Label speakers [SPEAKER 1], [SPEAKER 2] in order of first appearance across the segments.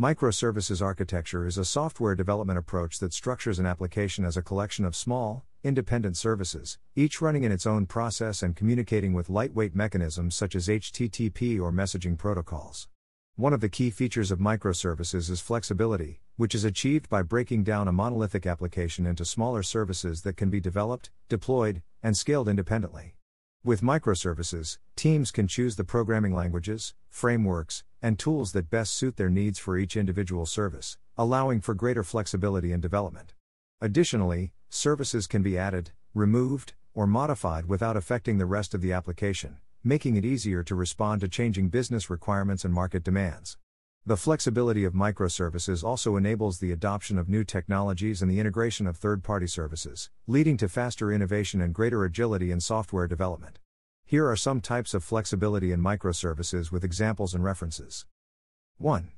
[SPEAKER 1] Microservices architecture is a software development approach that structures an application as a collection of small, independent services, each running in its own process and communicating with lightweight mechanisms such as HTTP or messaging protocols. One of the key features of microservices is flexibility, which is achieved by breaking down a monolithic application into smaller services that can be developed, deployed, and scaled independently. With microservices, teams can choose the programming languages, frameworks, and tools that best suit their needs for each individual service, allowing for greater flexibility in development. Additionally, services can be added, removed, or modified without affecting the rest of the application, making it easier to respond to changing business requirements and market demands. The flexibility of microservices also enables the adoption of new technologies and the integration of third party services, leading to faster innovation and greater agility in software development. Here are some types of flexibility in microservices with examples and references. 1.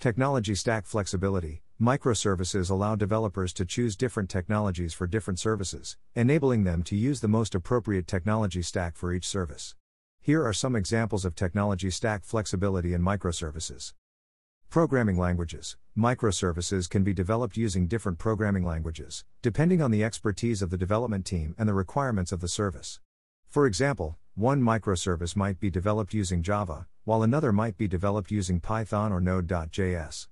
[SPEAKER 1] Technology stack flexibility. Microservices allow developers to choose different technologies for different services, enabling them to use the most appropriate technology stack for each service. Here are some examples of technology stack flexibility in microservices. Programming languages. Microservices can be developed using different programming languages, depending on the expertise of the development team and the requirements of the service. For example, one microservice might be developed using Java, while another might be developed using Python or Node.js.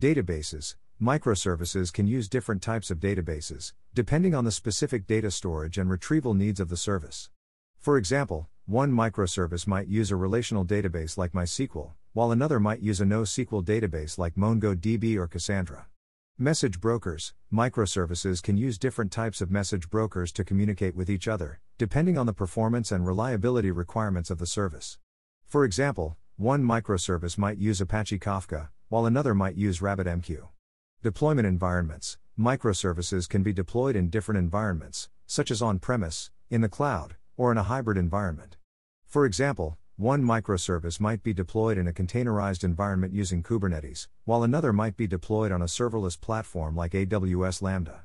[SPEAKER 1] Databases. Microservices can use different types of databases, depending on the specific data storage and retrieval needs of the service. For example, one microservice might use a relational database like MySQL, while another might use a NoSQL database like MongoDB or Cassandra. Message brokers Microservices can use different types of message brokers to communicate with each other, depending on the performance and reliability requirements of the service. For example, one microservice might use Apache Kafka, while another might use RabbitMQ. Deployment environments Microservices can be deployed in different environments, such as on premise, in the cloud, or in a hybrid environment. For example, one microservice might be deployed in a containerized environment using Kubernetes, while another might be deployed on a serverless platform like AWS Lambda.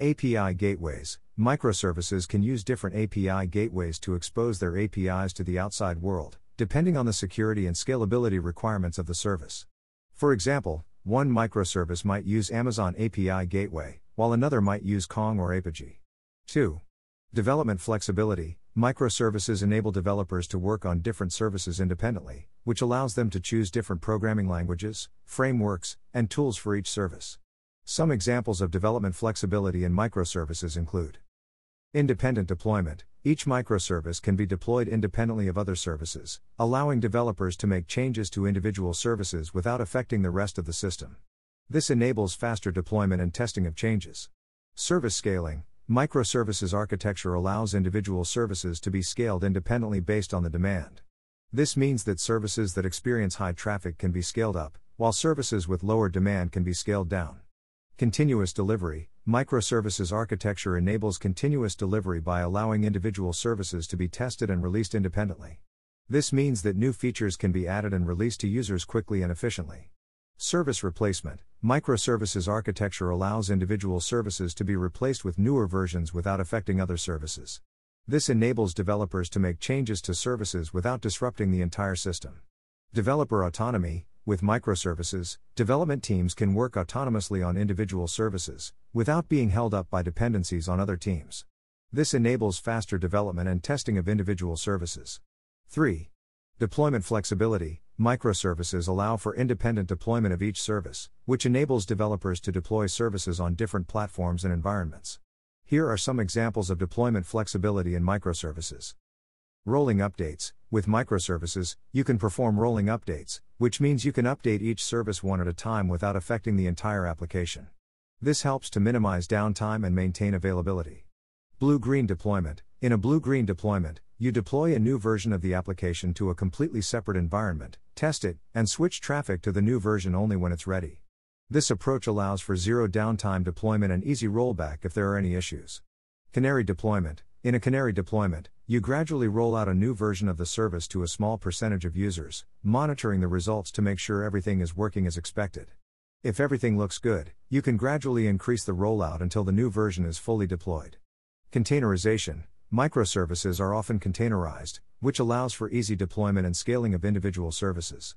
[SPEAKER 1] API gateways Microservices can use different API gateways to expose their APIs to the outside world, depending on the security and scalability requirements of the service. For example, one microservice might use Amazon API Gateway, while another might use Kong or Apigee. 2. Development flexibility Microservices enable developers to work on different services independently, which allows them to choose different programming languages, frameworks, and tools for each service. Some examples of development flexibility in microservices include Independent deployment each microservice can be deployed independently of other services, allowing developers to make changes to individual services without affecting the rest of the system. This enables faster deployment and testing of changes. Service scaling Microservices architecture allows individual services to be scaled independently based on the demand. This means that services that experience high traffic can be scaled up, while services with lower demand can be scaled down. Continuous delivery Microservices architecture enables continuous delivery by allowing individual services to be tested and released independently. This means that new features can be added and released to users quickly and efficiently. Service replacement Microservices architecture allows individual services to be replaced with newer versions without affecting other services. This enables developers to make changes to services without disrupting the entire system. Developer autonomy with microservices, development teams can work autonomously on individual services, without being held up by dependencies on other teams. This enables faster development and testing of individual services. 3. Deployment flexibility Microservices allow for independent deployment of each service, which enables developers to deploy services on different platforms and environments. Here are some examples of deployment flexibility in microservices. Rolling updates With microservices, you can perform rolling updates, which means you can update each service one at a time without affecting the entire application. This helps to minimize downtime and maintain availability. Blue green deployment In a blue green deployment, you deploy a new version of the application to a completely separate environment, test it, and switch traffic to the new version only when it's ready. This approach allows for zero downtime deployment and easy rollback if there are any issues. Canary deployment In a canary deployment, you gradually roll out a new version of the service to a small percentage of users, monitoring the results to make sure everything is working as expected. If everything looks good, you can gradually increase the rollout until the new version is fully deployed. Containerization Microservices are often containerized, which allows for easy deployment and scaling of individual services.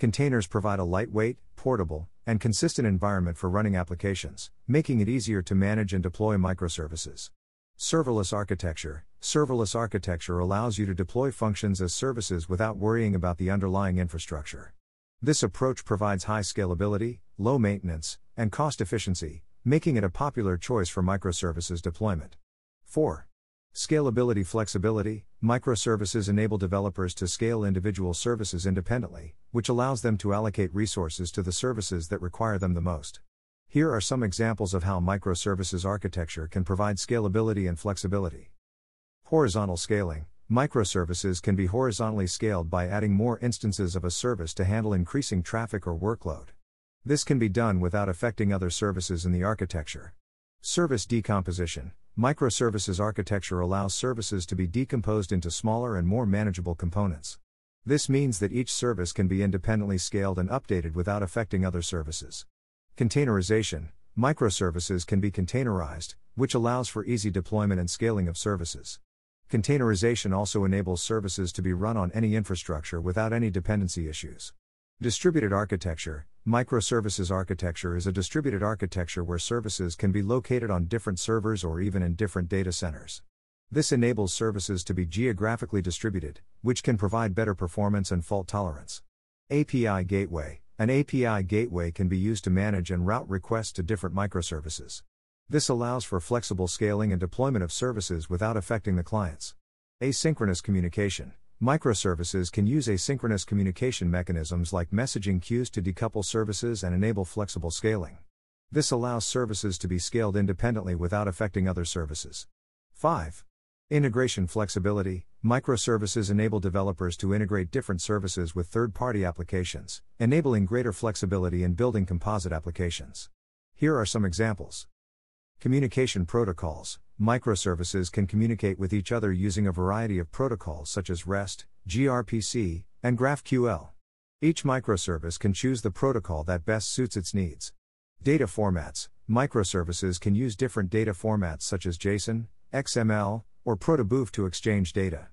[SPEAKER 1] Containers provide a lightweight, portable, and consistent environment for running applications, making it easier to manage and deploy microservices. Serverless architecture Serverless architecture allows you to deploy functions as services without worrying about the underlying infrastructure. This approach provides high scalability, low maintenance, and cost efficiency, making it a popular choice for microservices deployment. 4. Scalability flexibility Microservices enable developers to scale individual services independently, which allows them to allocate resources to the services that require them the most. Here are some examples of how microservices architecture can provide scalability and flexibility. Horizontal scaling Microservices can be horizontally scaled by adding more instances of a service to handle increasing traffic or workload. This can be done without affecting other services in the architecture. Service decomposition Microservices architecture allows services to be decomposed into smaller and more manageable components. This means that each service can be independently scaled and updated without affecting other services. Containerization Microservices can be containerized, which allows for easy deployment and scaling of services. Containerization also enables services to be run on any infrastructure without any dependency issues. Distributed architecture Microservices architecture is a distributed architecture where services can be located on different servers or even in different data centers. This enables services to be geographically distributed, which can provide better performance and fault tolerance. API Gateway An API gateway can be used to manage and route requests to different microservices. This allows for flexible scaling and deployment of services without affecting the clients. Asynchronous communication. Microservices can use asynchronous communication mechanisms like messaging queues to decouple services and enable flexible scaling. This allows services to be scaled independently without affecting other services. 5. Integration flexibility Microservices enable developers to integrate different services with third party applications, enabling greater flexibility in building composite applications. Here are some examples. Communication protocols Microservices can communicate with each other using a variety of protocols such as REST, gRPC, and GraphQL. Each microservice can choose the protocol that best suits its needs. Data formats Microservices can use different data formats such as JSON, XML, or protobuf to exchange data.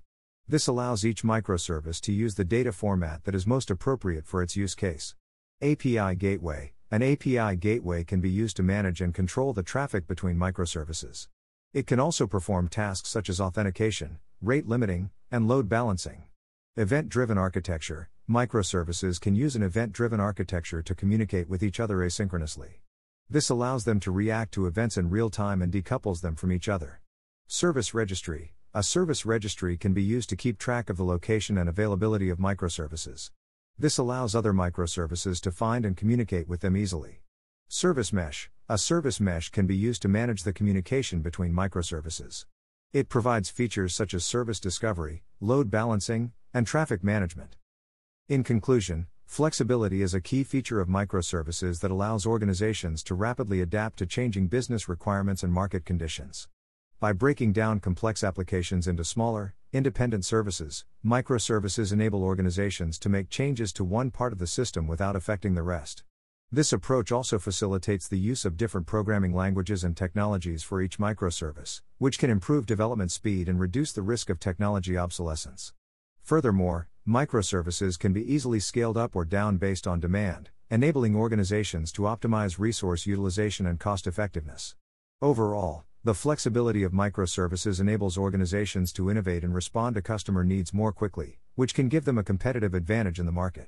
[SPEAKER 1] This allows each microservice to use the data format that is most appropriate for its use case. API Gateway an API gateway can be used to manage and control the traffic between microservices. It can also perform tasks such as authentication, rate limiting, and load balancing. Event driven architecture microservices can use an event driven architecture to communicate with each other asynchronously. This allows them to react to events in real time and decouples them from each other. Service registry a service registry can be used to keep track of the location and availability of microservices. This allows other microservices to find and communicate with them easily. Service mesh A service mesh can be used to manage the communication between microservices. It provides features such as service discovery, load balancing, and traffic management. In conclusion, flexibility is a key feature of microservices that allows organizations to rapidly adapt to changing business requirements and market conditions. By breaking down complex applications into smaller, independent services, microservices enable organizations to make changes to one part of the system without affecting the rest. This approach also facilitates the use of different programming languages and technologies for each microservice, which can improve development speed and reduce the risk of technology obsolescence. Furthermore, microservices can be easily scaled up or down based on demand, enabling organizations to optimize resource utilization and cost effectiveness. Overall, the flexibility of microservices enables organizations to innovate and respond to customer needs more quickly, which can give them a competitive advantage in the market.